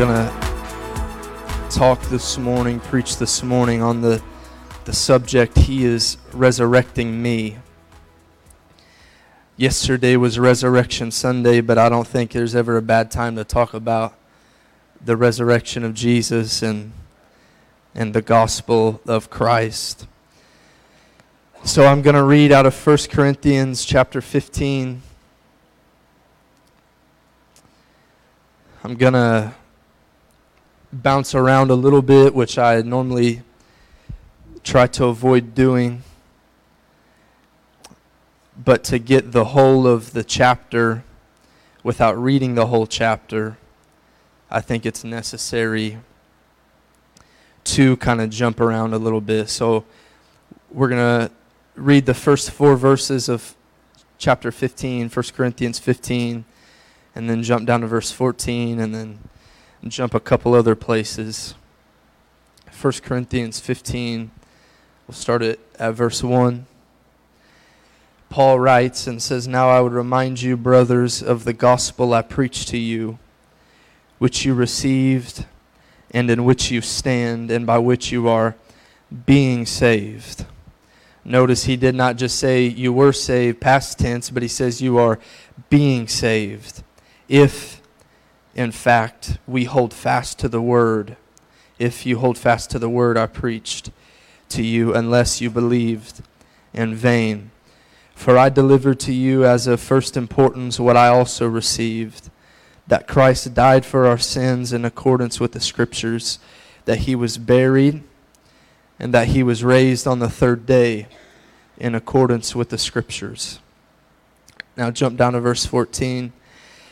going to talk this morning, preach this morning on the, the subject, He is resurrecting me. Yesterday was Resurrection Sunday, but I don't think there's ever a bad time to talk about the resurrection of Jesus and, and the gospel of Christ. So I'm going to read out of 1 Corinthians chapter 15. I'm going to bounce around a little bit, which I normally try to avoid doing. But to get the whole of the chapter without reading the whole chapter, I think it's necessary to kind of jump around a little bit. So we're going to read the first four verses of chapter 15, 1 Corinthians 15 and then jump down to verse 14 and then jump a couple other places. 1 Corinthians 15, we'll start it at verse 1. Paul writes and says, Now I would remind you, brothers, of the gospel I preached to you, which you received, and in which you stand, and by which you are being saved. Notice he did not just say you were saved, past tense, but he says you are being saved if, in fact, we hold fast to the word. If you hold fast to the word I preached to you, unless you believed in vain. For I delivered to you as of first importance what I also received that Christ died for our sins in accordance with the Scriptures, that he was buried, and that he was raised on the third day in accordance with the Scriptures. Now jump down to verse 14.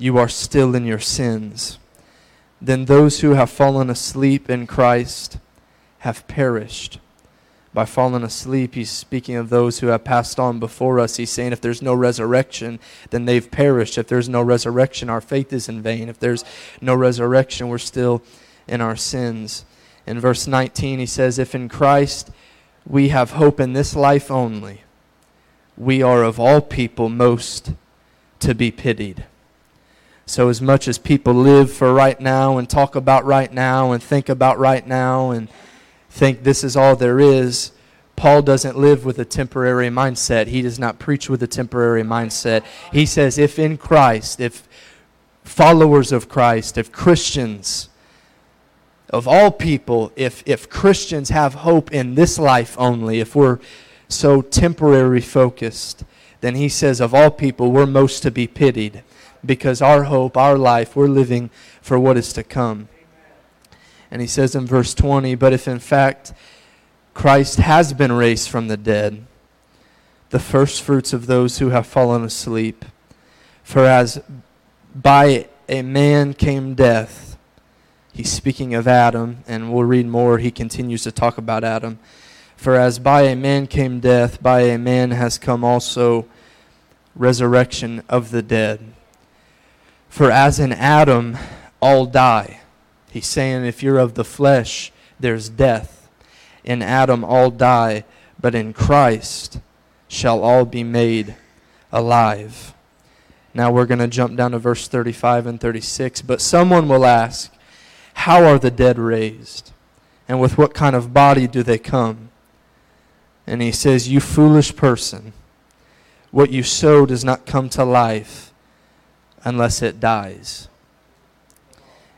you are still in your sins. Then those who have fallen asleep in Christ have perished. By falling asleep, he's speaking of those who have passed on before us. He's saying if there's no resurrection, then they've perished. If there's no resurrection, our faith is in vain. If there's no resurrection, we're still in our sins. In verse 19, he says, If in Christ we have hope in this life only, we are of all people most to be pitied. So, as much as people live for right now and talk about right now and think about right now and think this is all there is, Paul doesn't live with a temporary mindset. He does not preach with a temporary mindset. He says, if in Christ, if followers of Christ, if Christians, of all people, if, if Christians have hope in this life only, if we're so temporary focused, then he says, of all people, we're most to be pitied because our hope, our life, we're living for what is to come. And he says in verse 20, But if in fact Christ has been raised from the dead, the first fruits of those who have fallen asleep, for as by a man came death, he's speaking of Adam, and we'll read more. He continues to talk about Adam. For as by a man came death, by a man has come also resurrection of the dead. For as in Adam all die, he's saying if you're of the flesh, there's death. In Adam all die, but in Christ shall all be made alive. Now we're going to jump down to verse 35 and 36. But someone will ask, How are the dead raised? And with what kind of body do they come? And he says, You foolish person, what you sow does not come to life unless it dies.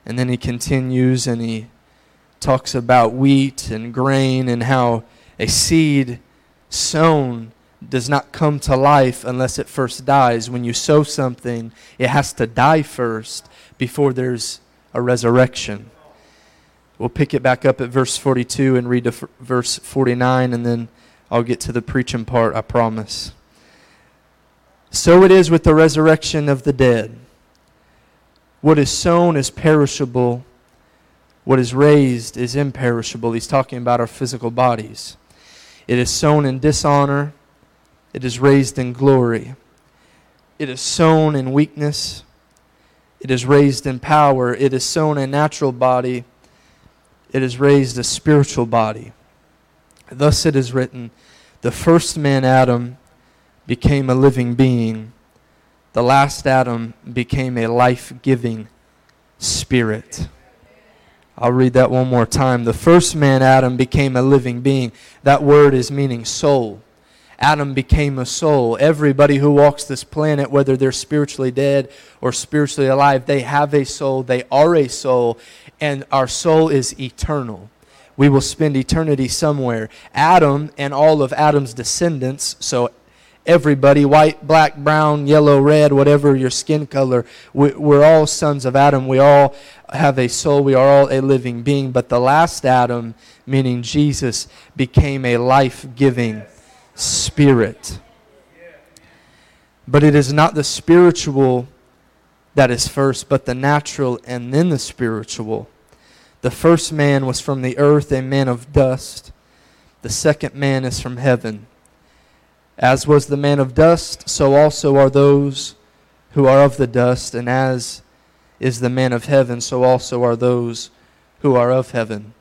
And then he continues and he talks about wheat and grain and how a seed sown does not come to life unless it first dies. When you sow something, it has to die first before there's a resurrection. We'll pick it back up at verse 42 and read to f- verse 49, and then I'll get to the preaching part, I promise. So it is with the resurrection of the dead. What is sown is perishable, What is raised is imperishable. He's talking about our physical bodies. It is sown in dishonor, it is raised in glory. It is sown in weakness, it is raised in power. It is sown a natural body, it is raised a spiritual body. Thus it is written the first man, Adam, became a living being, the last Adam became a life giving spirit. I'll read that one more time. The first man, Adam, became a living being. That word is meaning soul. Adam became a soul. Everybody who walks this planet, whether they're spiritually dead or spiritually alive, they have a soul. They are a soul. And our soul is eternal. We will spend eternity somewhere. Adam and all of Adam's descendants, so everybody white, black, brown, yellow, red, whatever your skin color. We, are all sons of Adam. We all have a soul. We are all a living being. But the last Adam, meaning Jesus, became a life giving spirit. But it is not the spiritual that is first, but the natural and then the spiritual. The first man was from the earth, a man of dust. The second man is from heaven. As was the man of dust, so also are those who are of the dust, and as is the man of heaven, so also are those who are of heaven.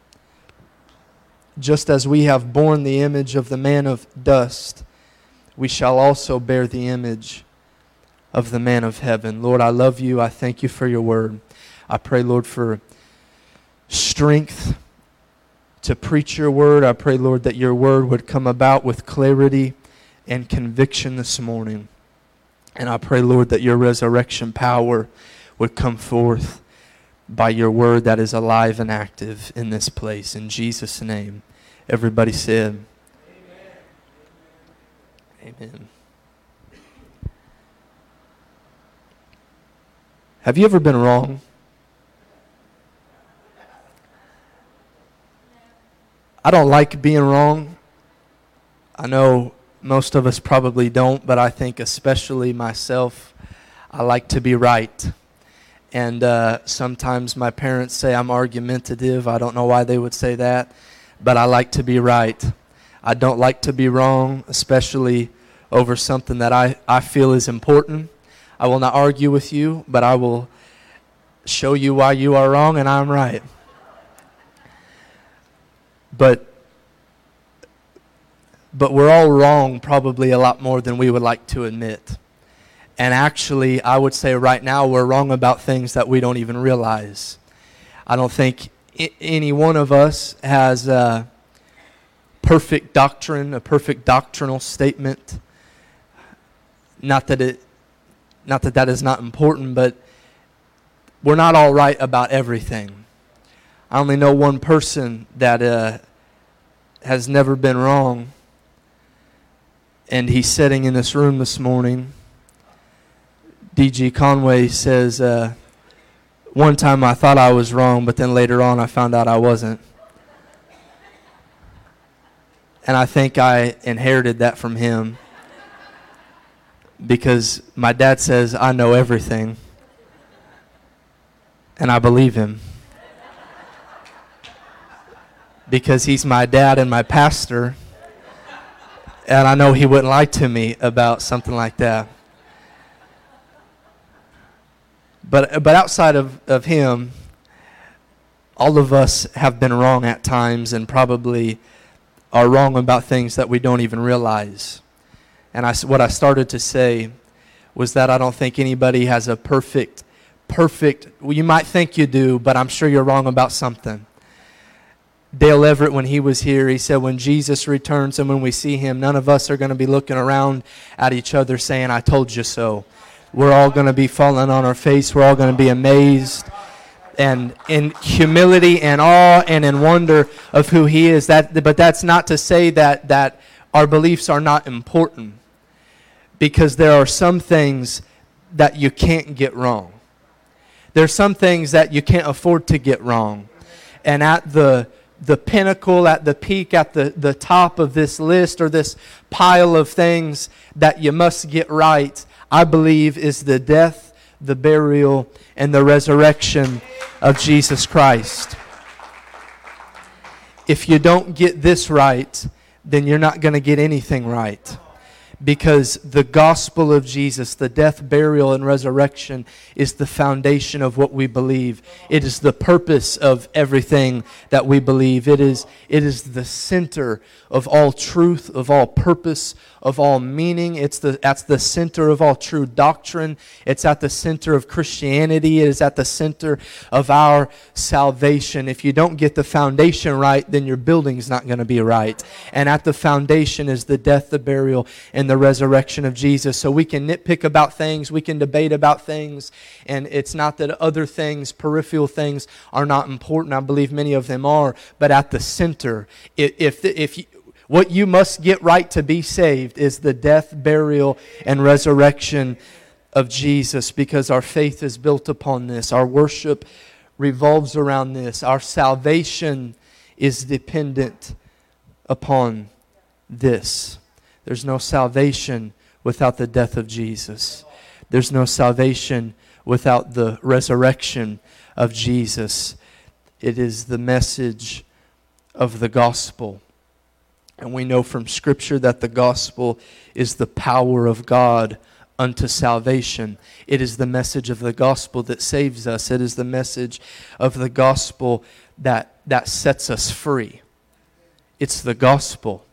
Just as we have borne the image of the man of dust, we shall also bear the image of the man of heaven. Lord, I love you. I thank you for your word. I pray, Lord, for strength to preach your word. I pray, Lord, that your word would come about with clarity and conviction this morning. And I pray, Lord, that your resurrection power would come forth by your word that is alive and active in this place. In Jesus' name. Everybody said, Amen. Amen. Have you ever been wrong? I don't like being wrong. I know most of us probably don't, but I think especially myself, I like to be right. And uh, sometimes my parents say I'm argumentative. I don't know why they would say that, but I like to be right. I don't like to be wrong, especially over something that I, I feel is important. I will not argue with you, but I will show you why you are wrong and I'm right. But but we're all wrong probably a lot more than we would like to admit. And actually, I would say right now we're wrong about things that we don't even realize. I don't think I- any one of us has a perfect doctrine, a perfect doctrinal statement. Not that it not that that is not important, but we're not all right about everything. I only know one person that uh, has never been wrong and he's sitting in this room this morning. D.G. Conway says, uh, One time I thought I was wrong, but then later on I found out I wasn't. And I think I inherited that from him because my dad says, I know everything. And I believe him. Because he's my dad and my pastor and I know he wouldn't lie to me about something like that. But, but outside of, of him, all of us have been wrong at times and probably are wrong about things that we don't even realize. And I, what I started to say was that I don't think anybody has a perfect, perfect, well, you might think you do, but I'm sure you're wrong about something. Dale Everett, when he was here, he said, When Jesus returns and when we see him, none of us are going to be looking around at each other saying, I told you so. We're all going to be falling on our face. We're all going to be amazed and in humility and awe and in wonder of who he is. That, but that's not to say that, that our beliefs are not important because there are some things that you can't get wrong. There are some things that you can't afford to get wrong. And at the the pinnacle, at the peak, at the, the top of this list or this pile of things that you must get right, I believe is the death, the burial, and the resurrection of Jesus Christ. if you don't get this right, then you're not going to get anything right because the gospel of Jesus, the death, burial, and resurrection, is the foundation of what we believe. It is the purpose of everything that we believe. It is, it is the center of all truth, of all purpose, of all meaning. It's the, at the center of all true doctrine. It's at the center of Christianity. It is at the center of our salvation. If you don't get the foundation right, then your building is not going to be right. And at the foundation is the death, the burial, and the resurrection of Jesus. So we can nitpick about things, we can debate about things, and it's not that other things, peripheral things, are not important. I believe many of them are, but at the center, if, if, if what you must get right to be saved is the death, burial, and resurrection of Jesus because our faith is built upon this. Our worship revolves around this. Our salvation is dependent upon this. There's no salvation without the death of Jesus. There's no salvation without the resurrection of Jesus. It is the message of the gospel. And we know from Scripture that the gospel is the power of God unto salvation. It is the message of the gospel that saves us. It is the message of the gospel that, that sets us free. It's the gospel.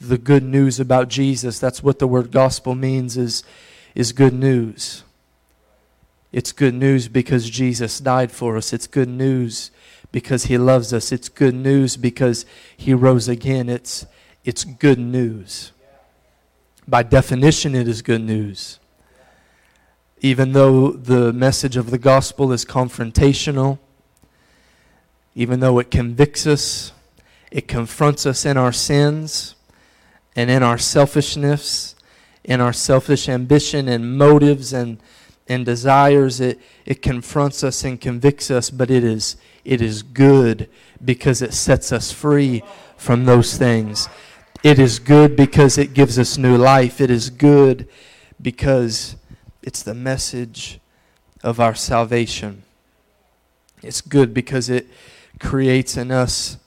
The good news about Jesus. That's what the word gospel means is, is good news. It's good news because Jesus died for us. It's good news because he loves us. It's good news because he rose again. It's, it's good news. By definition, it is good news. Even though the message of the gospel is confrontational, even though it convicts us, it confronts us in our sins and in our selfishness, in our selfish ambition and motives and, and desires. It, it confronts us and convicts us, but it is it is good because it sets us free from those things. It is good because it gives us new life. It is good because it's the message of our salvation. It's good because it creates in us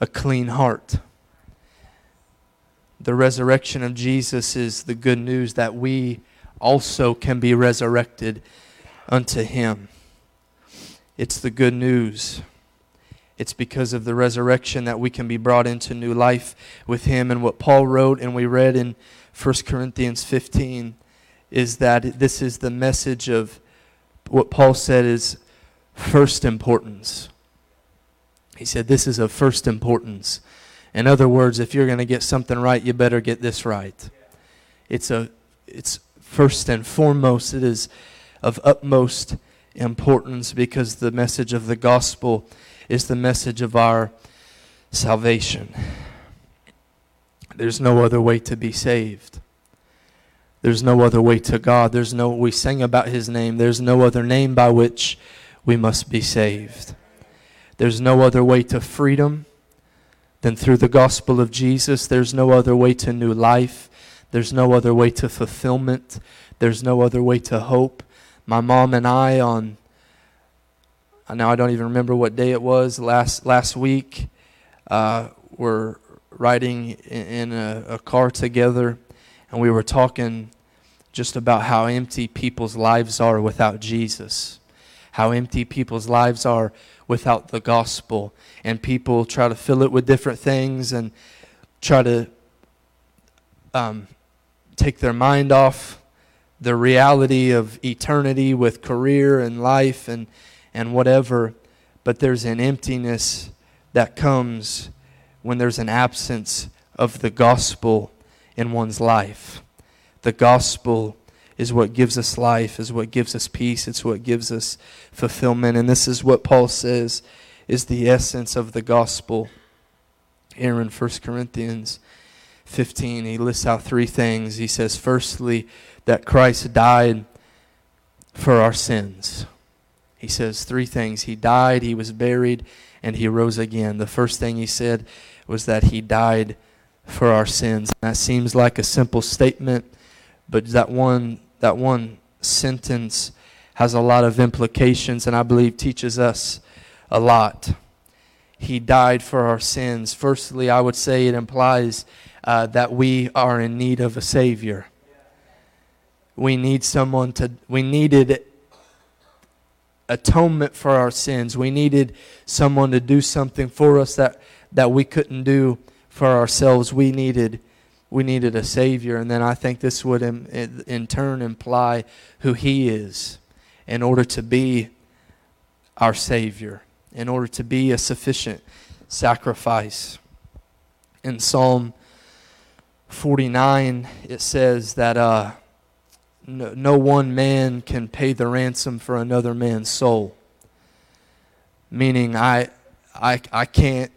a clean heart. The resurrection of Jesus is the good news that we also can be resurrected unto Him. It's the good news. It's because of the resurrection that we can be brought into new life with Him. And what Paul wrote and we read in 1 Corinthians 15 is that this is the message of what Paul said is first importance. He said, This is of first importance. In other words, if you're going to get something right, you better get this right. It's, a, it's first and foremost, it is of utmost importance because the message of the gospel is the message of our salvation. There's no other way to be saved. There's no other way to God. There's no we sang about his name. There's no other name by which we must be saved. There's no other way to freedom than through the gospel of Jesus. There's no other way to new life. There's no other way to fulfillment. There's no other way to hope my mom and I on now I don't even remember what day it was last last week. Uh, we're riding in, in a, a car together, and we were talking just about how empty people's lives are without Jesus, how empty people's lives are without the gospel, and people try to fill it with different things and try to um, take their mind off the reality of eternity with career and life and, and whatever, but there's an emptiness that comes when there's an absence of the gospel in one's life. The gospel is what gives us life, is what gives us peace, it's what gives us fulfillment. And this is what Paul says is the essence of the gospel here in 1 Corinthians 15. He lists out three things. He says, firstly, that Christ died for our sins. He says three things He died, He was buried, and He rose again. The first thing He said was that He died for our sins. And That seems like a simple statement, but that one, that one sentence has a lot of implications and I believe teaches us a lot. He died for our sins. Firstly, I would say it implies uh, that we are in need of a Savior. We need someone to, we needed atonement for our sins. We needed someone to do something for us that, that we couldn't do for ourselves. We needed we needed a savior and then I think this would in, in turn imply who he is in order to be our savior, in order to be a sufficient sacrifice. In Psalm 49 it says that uh, no, no one man can pay the ransom for another man's soul. Meaning, I, I, I can't,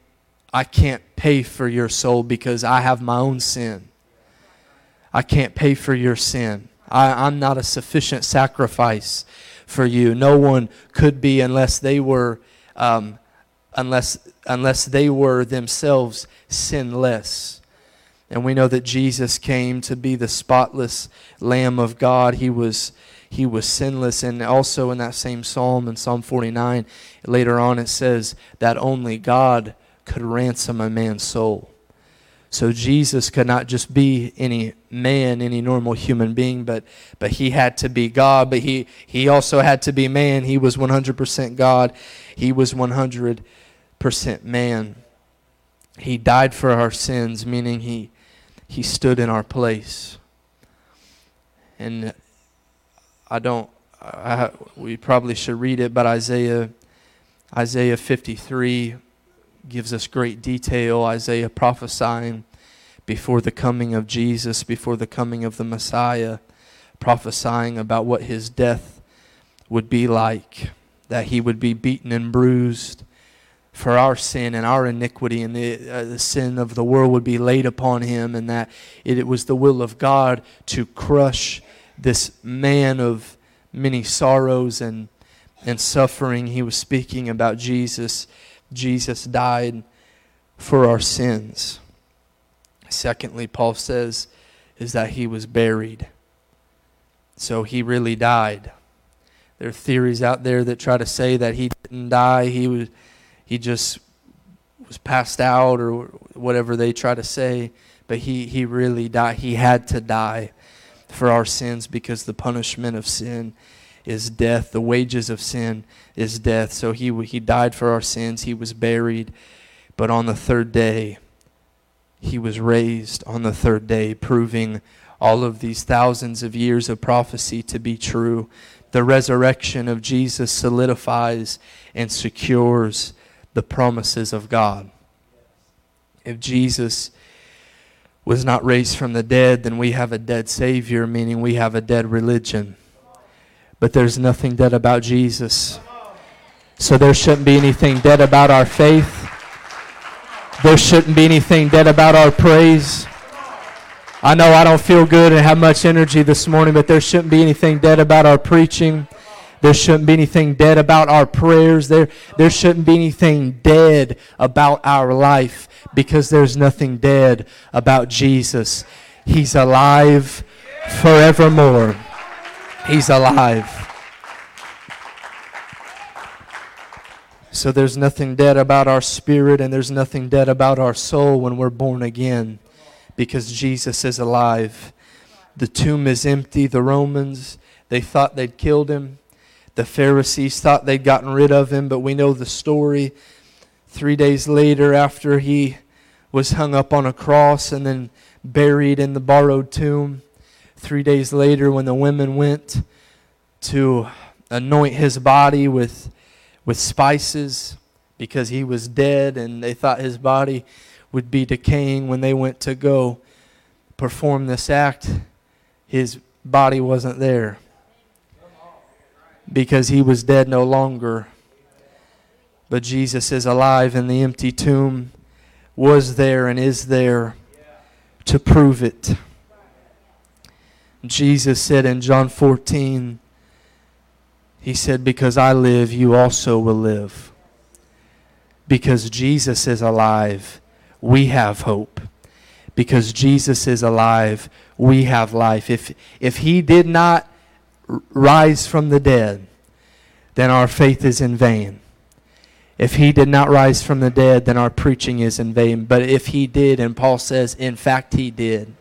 I can't pay for your soul because I have my own sin. I can't pay for your sin. I, I'm not a sufficient sacrifice for you. No one could be unless they were, um, unless unless they were themselves sinless. And we know that Jesus came to be the spotless Lamb of God. He was, he was sinless. And also in that same psalm, in Psalm 49, later on it says that only God could ransom a man's soul. So Jesus could not just be any man, any normal human being, but, but he had to be God, but he, he also had to be man. He was 100% God. He was 100% man. He died for our sins, meaning he, he stood in our place. And I don't, I, we probably should read it, but Isaiah, Isaiah 53 gives us great detail. Isaiah prophesying before the coming of Jesus, before the coming of the Messiah, prophesying about what his death would be like, that he would be beaten and bruised for our sin and our iniquity and the, uh, the sin of the world would be laid upon him, and that it, it was the will of God to crush this man of many sorrows and, and suffering. He was speaking about Jesus. Jesus died for our sins. Secondly, Paul says, is that he was buried. So he really died. There are theories out there that try to say that he didn't die. He was he just was passed out or whatever they try to say, but he, he really died. He had to die for our sins because the punishment of sin is death. The wages of sin is death. So he, he died for our sins. He was buried. But on the third day, he was raised on the third day, proving all of these thousands of years of prophecy to be true. The resurrection of Jesus solidifies and secures the promises of God. If Jesus was not raised from the dead, then we have a dead Savior, meaning we have a dead religion. But there's nothing dead about Jesus. So there shouldn't be anything dead about our faith. There shouldn't be anything dead about our praise. I know I don't feel good and have much energy this morning, but there shouldn't be anything dead about our preaching. There shouldn't be anything dead about our prayers. There, there shouldn't be anything dead about our life because there's nothing dead about Jesus. He's alive forevermore. He's alive. So there's nothing dead about our spirit and there's nothing dead about our soul when we're born again because Jesus is alive. The tomb is empty. The Romans, they thought they'd killed him. The Pharisees thought they'd gotten rid of him, but we know the story. Three days later, after he was hung up on a cross and then buried in the borrowed tomb, three days later, when the women went to anoint his body with, with spices because he was dead and they thought his body would be decaying when they went to go perform this act, his body wasn't there because he was dead no longer. But Jesus is alive, and the empty tomb was there and is there to prove it. Jesus said in John 14, He said, Because I live, you also will live. Because Jesus is alive, we have hope. Because Jesus is alive, we have life. If, if He did not rise from the dead, then our faith is in vain. If he did not rise from the dead, then our preaching is in vain. But if he did, and Paul says, in fact, he did.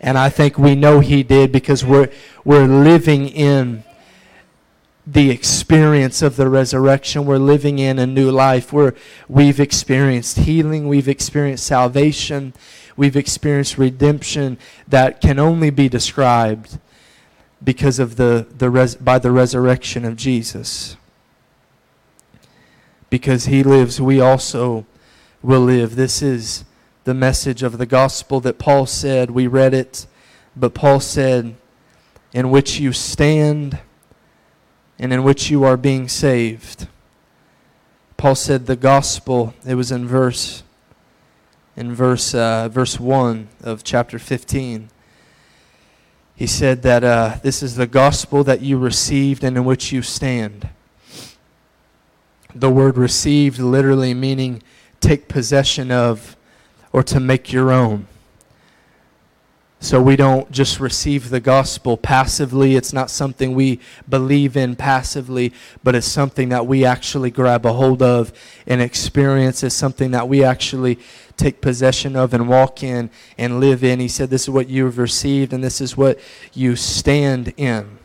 And I think we know he did because we're, we're living in the experience of the resurrection. We're living in a new life where we've experienced healing, we've experienced salvation, we've experienced redemption that can only be described because of the, the res, by the resurrection of Jesus because he lives, we also will live. This is the message of the gospel that Paul said. We read it, but Paul said, in which you stand and in which you are being saved. Paul said the gospel, it was in verse in verse uh, verse 1 of chapter 15. He said that uh, this is the gospel that you received and in which you stand the word received literally meaning take possession of or to make your own. So we don't just receive the gospel passively. It's not something we believe in passively, but it's something that we actually grab a hold of and experience. It's something that we actually take possession of and walk in and live in. He said, This is what you've received, and this is what you stand in.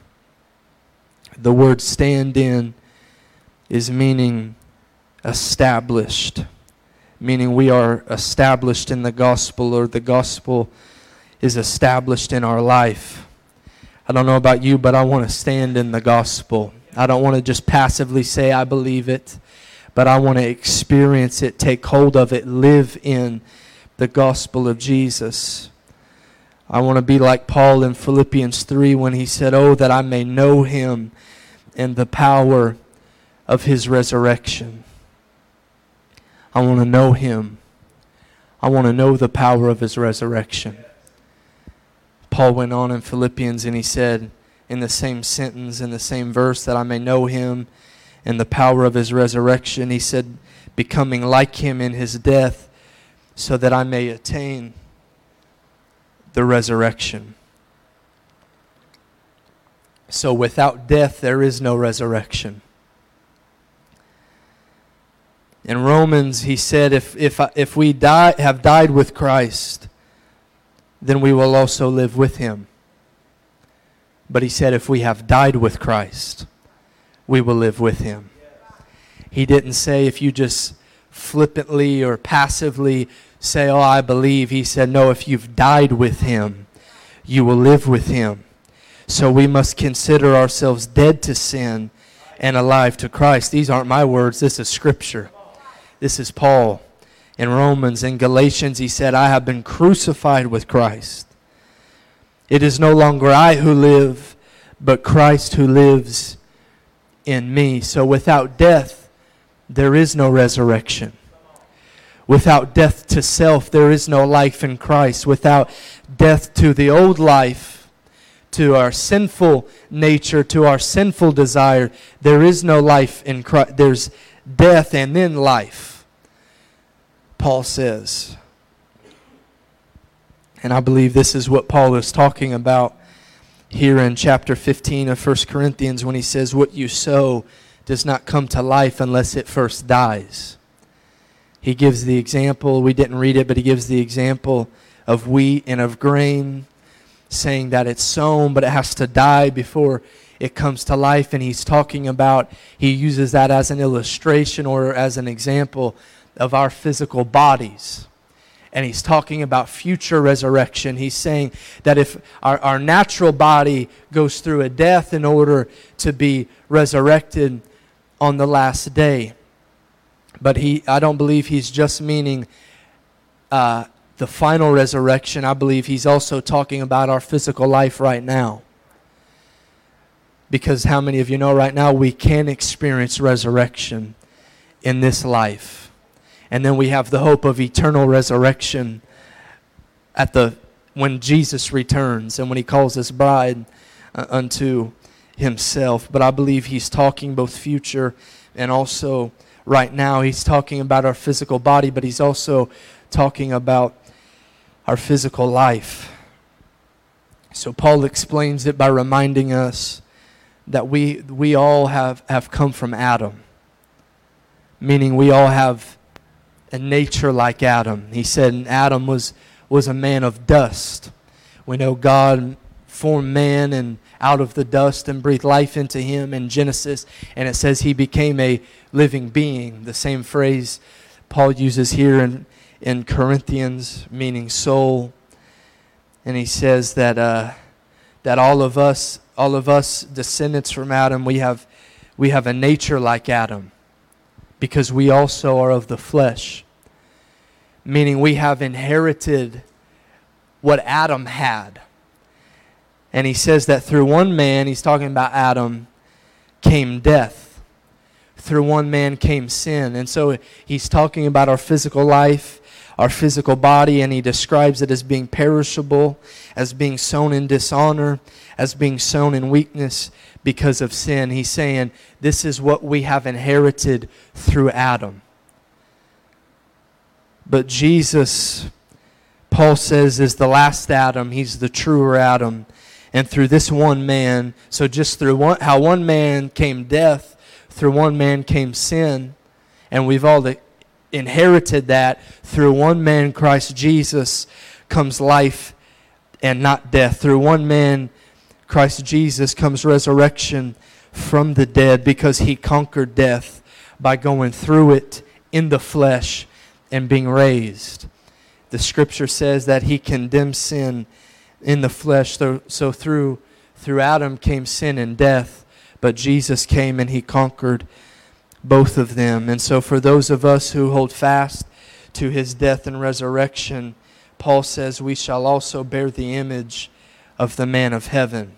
The word stand in is meaning established, meaning we are established in the gospel or the gospel is established in our life. I don't know about you, but I want to stand in the gospel. I don't want to just passively say I believe it, but I want to experience it, take hold of it, live in the gospel of Jesus. I want to be like Paul in Philippians 3 when he said, Oh, that I may know him and the power of his resurrection. I want to know him. I want to know the power of his resurrection. Paul went on in Philippians and he said, in the same sentence, in the same verse, that I may know him and the power of his resurrection. He said, becoming like him in his death, so that I may attain the resurrection. So without death, there is no resurrection. In Romans, he said, if, if, if we die, have died with Christ, then we will also live with him. But he said, if we have died with Christ, we will live with him. He didn't say if you just flippantly or passively say, Oh, I believe. He said, No, if you've died with him, you will live with him. So we must consider ourselves dead to sin and alive to Christ. These aren't my words, this is Scripture. This is Paul. In Romans and Galatians, he said, I have been crucified with Christ. It is no longer I who live, but Christ who lives in me. So without death, there is no resurrection. Without death to self, there is no life in Christ. Without death to the old life, to our sinful nature, to our sinful desire, there is no life in Christ. There's death and then life. Paul says. And I believe this is what Paul is talking about here in chapter 15 of 1 Corinthians when he says, What you sow does not come to life unless it first dies. He gives the example, we didn't read it, but he gives the example of wheat and of grain, saying that it's sown, but it has to die before it comes to life. And he's talking about, he uses that as an illustration or as an example of our physical bodies. And he's talking about future resurrection. He's saying that if our, our natural body goes through a death in order to be resurrected on the last day. But he, I don't believe he's just meaning uh, the final resurrection. I believe he's also talking about our physical life right now. Because how many of you know right now we can experience resurrection in this life? And then we have the hope of eternal resurrection at the when Jesus returns and when he calls his bride uh, unto himself. But I believe he's talking both future and also right now. He's talking about our physical body, but he's also talking about our physical life. So Paul explains it by reminding us that we, we all have, have come from Adam meaning we all have a nature like Adam. He said Adam was, was a man of dust. We know God formed man and out of the dust and breathed life into him in Genesis, and it says he became a living being. The same phrase Paul uses here in, in Corinthians, meaning soul. And he says that, uh, that all of us, all of us descendants from Adam, we have, we have a nature like Adam because we also are of the flesh. Meaning we have inherited what Adam had. And he says that through one man, he's talking about Adam, came death. Through one man came sin. And so he's talking about our physical life, our physical body, and he describes it as being perishable, as being sown in dishonor, as being sown in weakness because of sin. He's saying this is what we have inherited through Adam. But Jesus, Paul says, is the last Adam. He's the truer Adam. And through this one man, so just through one, how one man came death, through one man came sin, and we've all inherited that. Through one man, Christ Jesus, comes life and not death. Through one man, Christ Jesus comes resurrection from the dead because he conquered death by going through it in the flesh and being raised. The scripture says that he condemns sin in the flesh. So, so through, through Adam came sin and death, but Jesus came and he conquered both of them. And so for those of us who hold fast to his death and resurrection, Paul says we shall also bear the image of the man of heaven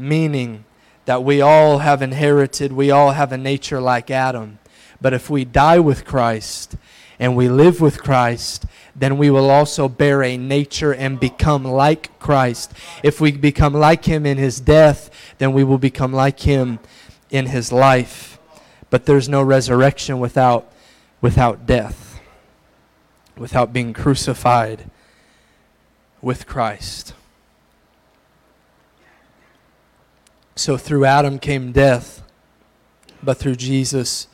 meaning that we all have inherited, we all have a nature like Adam. But if we die with Christ and we live with Christ, then we will also bear a nature and become like Christ. If we become like him in his death, then we will become like him in his life. But there's no resurrection without, without death, without being crucified with Christ. So through Adam came death, but through Jesus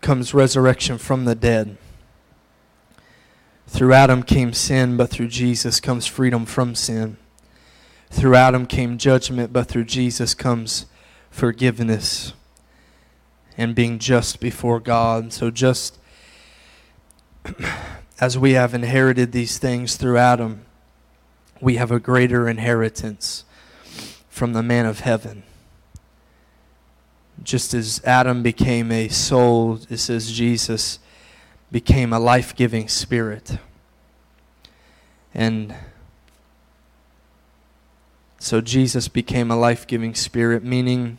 comes resurrection from the dead. Through Adam came sin, but through Jesus comes freedom from sin. Through Adam came judgment, but through Jesus comes forgiveness and being just before God. So, just as we have inherited these things through Adam, we have a greater inheritance from the man of heaven. Just as Adam became a soul, it says Jesus became a life giving spirit. And so Jesus became a life giving spirit, meaning,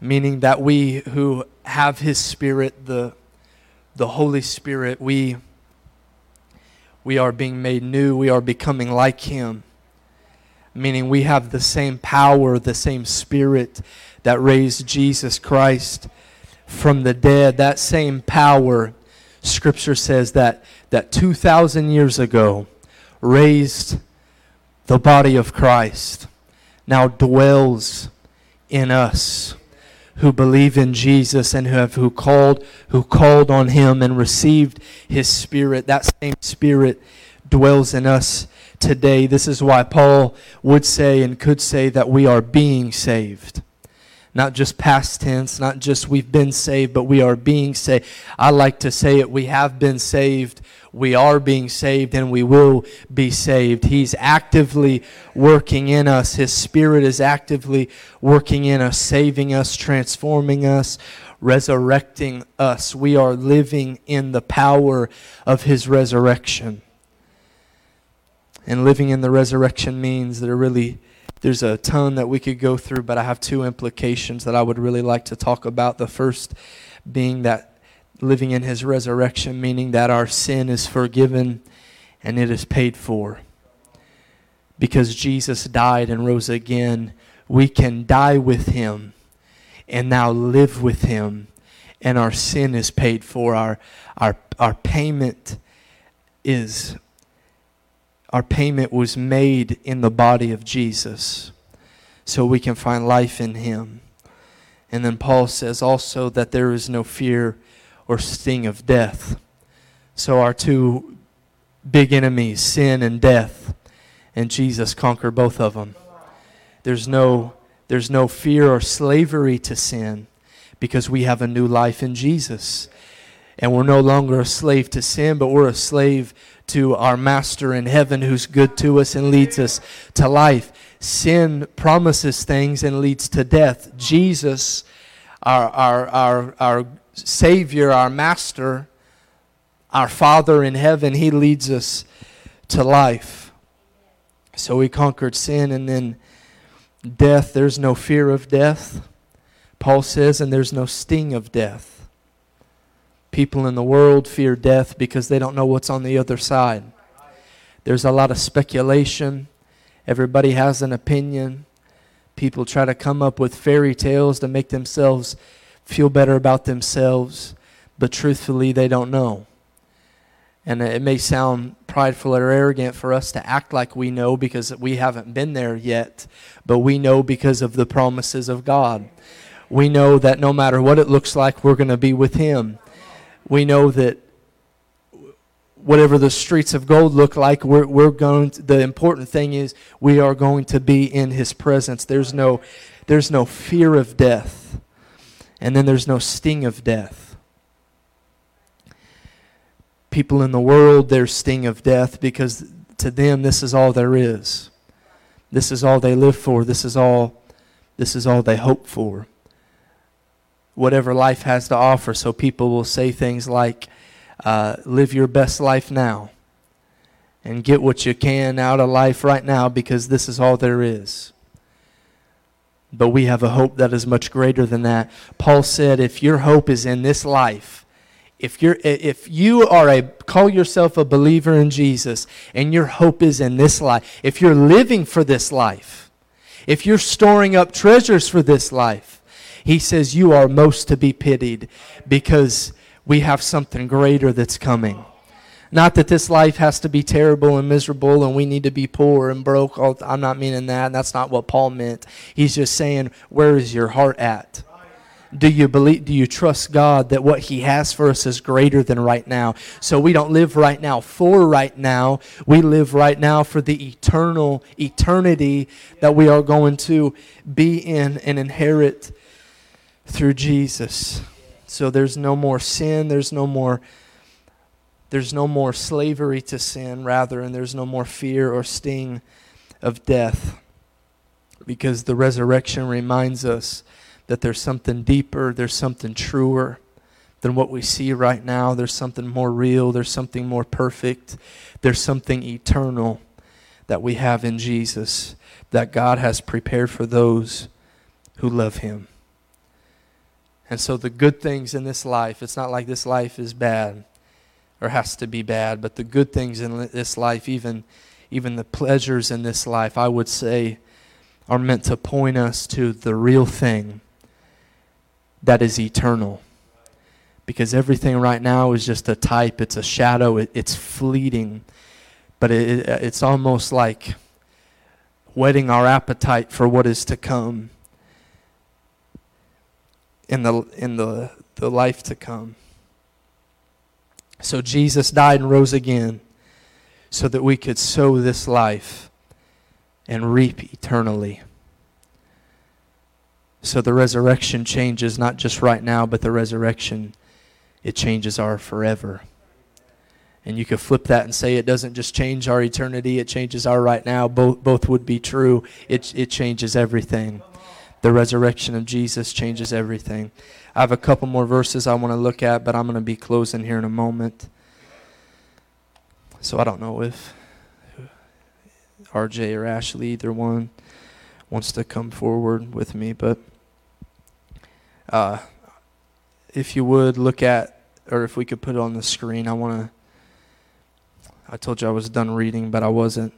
meaning that we who have his spirit, the, the Holy Spirit, we, we are being made new, we are becoming like him. Meaning we have the same power, the same spirit that raised Jesus Christ from the dead. That same power, Scripture says that, that 2,000 years ago raised the body of Christ, now dwells in us who believe in Jesus and who have who called who called on him and received his spirit that same spirit dwells in us today. This is why Paul would say and could say that we are being saved. Not just past tense, not just we've been saved, but we are being saved. I like to say it we have been saved, we are being saved, and we will be saved. He's actively working in us, His Spirit is actively working in us, saving us, transforming us, resurrecting us. We are living in the power of His resurrection. And living in the resurrection means there really there's a ton that we could go through, but I have two implications that I would really like to talk about. The first being that living in his resurrection, meaning that our sin is forgiven and it is paid for. Because Jesus died and rose again, we can die with him and now live with him, and our sin is paid for. Our, our, our payment is our payment was made in the body of Jesus so we can find life in Him. And then Paul says also that there is no fear or sting of death. So our two big enemies, sin and death, and Jesus conquered both of them. There's no there's no fear or slavery to sin because we have a new life in Jesus. And we're no longer a slave to sin, but we're a slave to our master in heaven who's good to us and leads us to life. Sin promises things and leads to death. Jesus, our, our, our, our Savior, our Master, our Father in heaven, He leads us to life. So we conquered sin and then death. There's no fear of death. Paul says, and there's no sting of death. People in the world fear death because they don't know what's on the other side. There's a lot of speculation. Everybody has an opinion. People try to come up with fairy tales to make themselves feel better about themselves, but truthfully, they don't know. And it may sound prideful or arrogant for us to act like we know because we haven't been there yet, but we know because of the promises of God. We know that no matter what it looks like, we're going to be with Him. We know that whatever the streets of gold look like, we're, we're going to, the important thing is we are going to be in His presence. There's no, there's no fear of death, and then there's no sting of death people in the world their sting of death because to them this is all there is. This is all they live for. This is all this is all they hope for. Whatever life has to offer. So people will say things like, uh, live your best life now. And get what you can out of life right now because this is all there is. But we have a hope that is much greater than that. Paul said, if your hope is in this life, if you're if you are a call yourself a believer in Jesus and your hope is in this life, if you're living for this life, if you're storing up treasures for this life, he says you are most to be pitied because we have something greater that's coming. Not that this life has to be terrible and miserable and we need to be poor and broke. Oh, I'm not meaning that. That's not what Paul meant. He's just saying, where is your heart at? do you believe do you trust God that what he has for us is greater than right now so we don't live right now for right now we live right now for the eternal eternity that we are going to be in and inherit through Jesus so there's no more sin there's no more there's no more slavery to sin rather and there's no more fear or sting of death because the resurrection reminds us that there's something deeper, there's something truer than what we see right now. There's something more real, there's something more perfect, there's something eternal that we have in Jesus that God has prepared for those who love Him. And so, the good things in this life, it's not like this life is bad or has to be bad, but the good things in this life, even, even the pleasures in this life, I would say, are meant to point us to the real thing that is eternal. Because everything right now is just a type, it's a shadow, it, it's fleeting. But it, it, it's almost like whetting our appetite for what is to come in the, in the, the life to come. So Jesus died and rose again so that we could sow this life and reap eternally. So the resurrection changes not just right now, but the resurrection, it changes our forever. And you could flip that and say it doesn't just change our eternity, it changes our right now. Both, both would be true. It, it changes everything. The resurrection of Jesus changes everything. I have a couple more verses I want to look at, but I'm going to be closing here in a moment. So I don't know if RJ or Ashley, either one, wants to come forward with me, but. Uh, if you would look at, or if we could put it on the screen, I want to. I told you I was done reading, but I wasn't.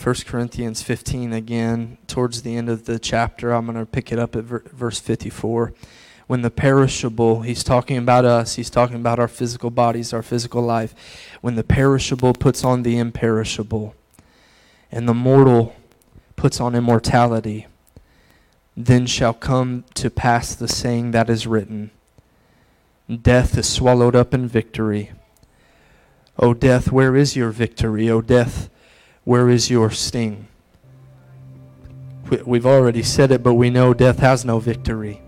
1 Corinthians 15 again, towards the end of the chapter, I'm going to pick it up at ver- verse 54. When the perishable, he's talking about us, he's talking about our physical bodies, our physical life. When the perishable puts on the imperishable, and the mortal puts on immortality then shall come to pass the saying that is written Death is swallowed up in victory. O death, where is your victory? O death, where is your sting? We've already said it, but we know death has no victory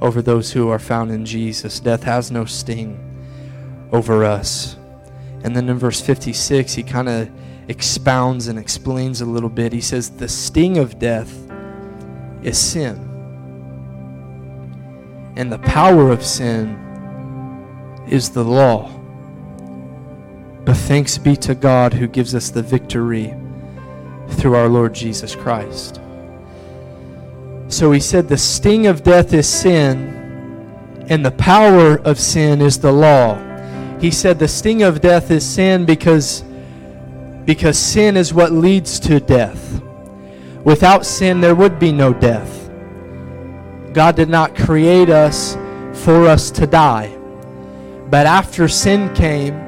over those who are found in Jesus. Death has no sting over us. And then in verse 56, he kind of expounds and explains a little bit. He says, The sting of death is sin, and the power of sin is the law. But thanks be to God who gives us the victory through our Lord Jesus Christ. So he said, The sting of death is sin, and the power of sin is the law. He said, The sting of death is sin because, because sin is what leads to death. Without sin, there would be no death. God did not create us for us to die. But after sin came,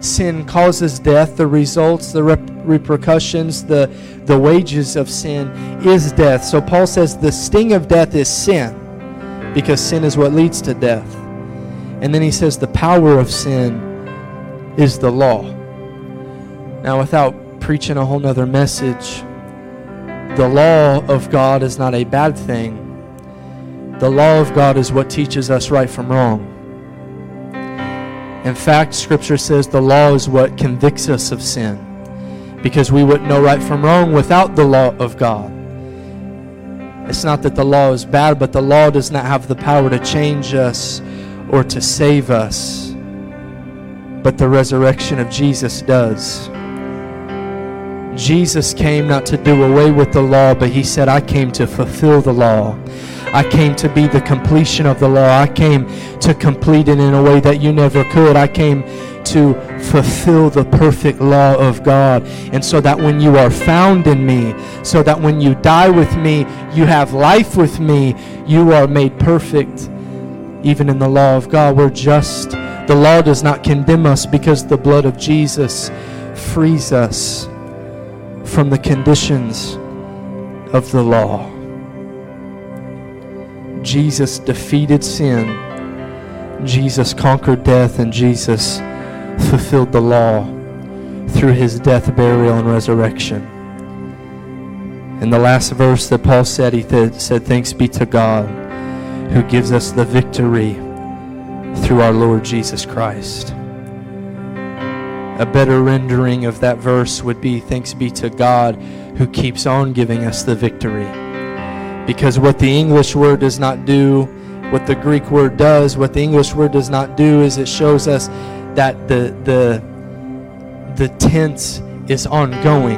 sin causes death. The results, the rep- repercussions, the, the wages of sin is death. So Paul says the sting of death is sin because sin is what leads to death. And then he says the power of sin is the law. Now, without preaching a whole nother message, the law of God is not a bad thing. The law of God is what teaches us right from wrong. In fact, Scripture says the law is what convicts us of sin because we wouldn't know right from wrong without the law of God. It's not that the law is bad, but the law does not have the power to change us or to save us. But the resurrection of Jesus does. Jesus came not to do away with the law, but he said, I came to fulfill the law. I came to be the completion of the law. I came to complete it in a way that you never could. I came to fulfill the perfect law of God. And so that when you are found in me, so that when you die with me, you have life with me, you are made perfect. Even in the law of God, we're just. The law does not condemn us because the blood of Jesus frees us from the conditions of the law. Jesus defeated sin. Jesus conquered death, and Jesus fulfilled the law through his death, burial, and resurrection. In the last verse that Paul said, he th- said, Thanks be to God who gives us the victory through our Lord Jesus Christ. A better rendering of that verse would be, Thanks be to God who keeps on giving us the victory. Because what the English word does not do, what the Greek word does, what the English word does not do is it shows us that the the the tense is ongoing.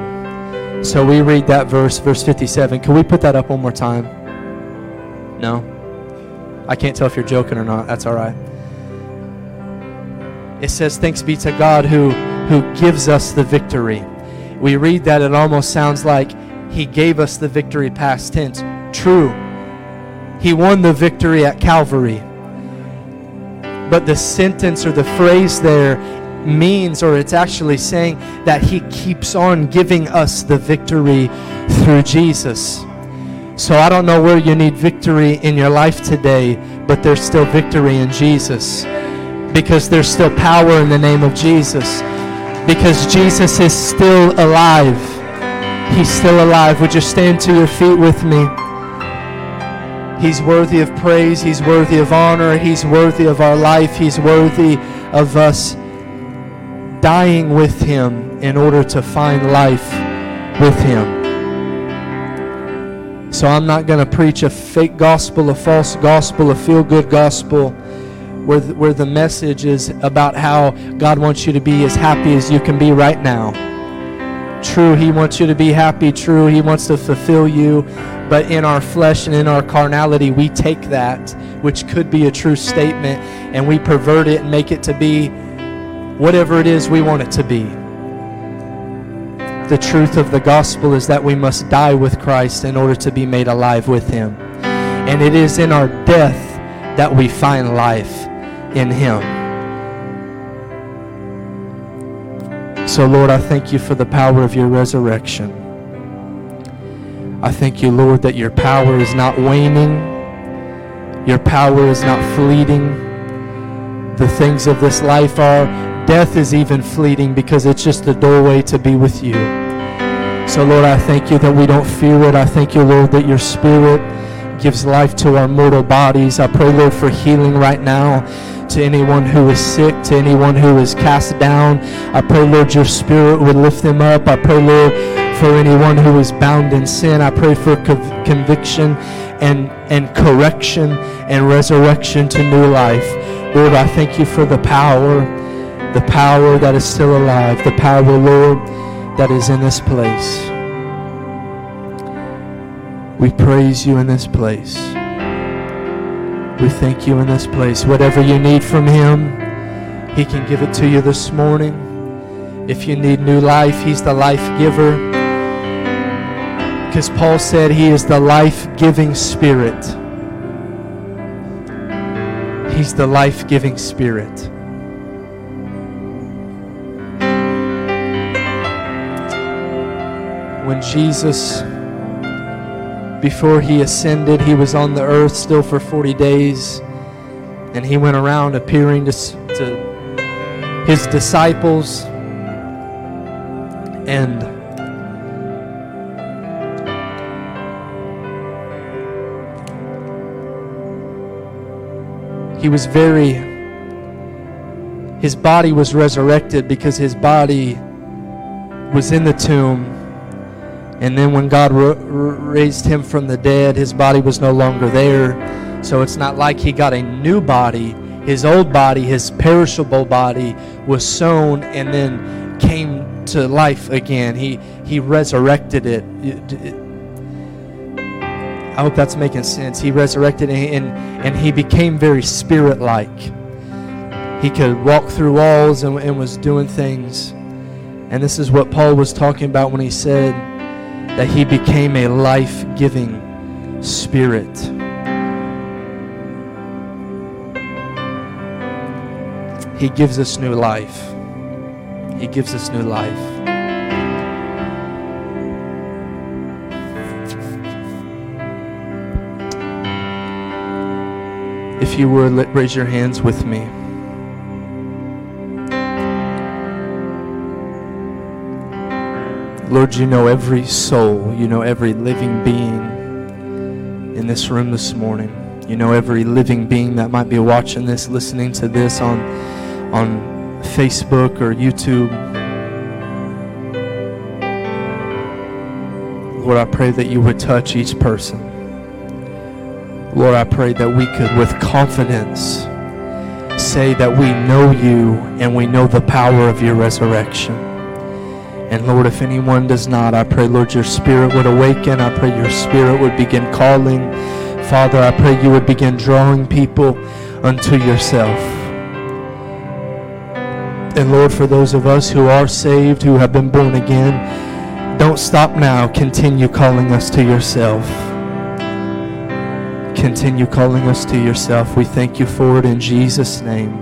So we read that verse, verse 57. Can we put that up one more time? No? I can't tell if you're joking or not. That's all right. It says, Thanks be to God who, who gives us the victory. We read that, it almost sounds like He gave us the victory past tense. True. He won the victory at Calvary. But the sentence or the phrase there means, or it's actually saying that He keeps on giving us the victory through Jesus. So I don't know where you need victory in your life today, but there's still victory in Jesus. Because there's still power in the name of Jesus. Because Jesus is still alive. He's still alive. Would you stand to your feet with me? He's worthy of praise. He's worthy of honor. He's worthy of our life. He's worthy of us dying with Him in order to find life with Him. So I'm not going to preach a fake gospel, a false gospel, a feel good gospel where the, where the message is about how God wants you to be as happy as you can be right now. True, He wants you to be happy. True, He wants to fulfill you. But in our flesh and in our carnality, we take that, which could be a true statement, and we pervert it and make it to be whatever it is we want it to be. The truth of the gospel is that we must die with Christ in order to be made alive with Him. And it is in our death that we find life in Him. So, Lord, I thank you for the power of your resurrection. I thank you, Lord, that your power is not waning, your power is not fleeting. The things of this life are, death is even fleeting because it's just the doorway to be with you. So, Lord, I thank you that we don't fear it. I thank you, Lord, that your spirit gives life to our mortal bodies. I pray, Lord, for healing right now to anyone who is sick, to anyone who is cast down. I pray, Lord, your spirit would lift them up. I pray, Lord, for anyone who is bound in sin. I pray for conv- conviction and, and correction and resurrection to new life. Lord, I thank you for the power, the power that is still alive, the power, Lord, that is in this place. We praise you in this place. We thank you in this place. Whatever you need from Him, He can give it to you this morning. If you need new life, He's the life giver. Because Paul said He is the life giving Spirit. He's the life giving Spirit. When Jesus before he ascended, he was on the earth still for 40 days. And he went around appearing to, to his disciples. And he was very, his body was resurrected because his body was in the tomb and then when God raised him from the dead, his body was no longer there. So it's not like he got a new body. His old body, his perishable body, was sown and then came to life again. He he resurrected it. I hope that's making sense. He resurrected and and he became very spirit-like. He could walk through walls and, and was doing things. And this is what Paul was talking about when he said that he became a life giving spirit. He gives us new life. He gives us new life. If you would, raise your hands with me. Lord, you know every soul, you know every living being in this room this morning. You know every living being that might be watching this, listening to this on on Facebook or YouTube. Lord, I pray that you would touch each person. Lord, I pray that we could with confidence say that we know you and we know the power of your resurrection. And Lord, if anyone does not, I pray, Lord, your spirit would awaken. I pray your spirit would begin calling. Father, I pray you would begin drawing people unto yourself. And Lord, for those of us who are saved, who have been born again, don't stop now. Continue calling us to yourself. Continue calling us to yourself. We thank you for it in Jesus' name.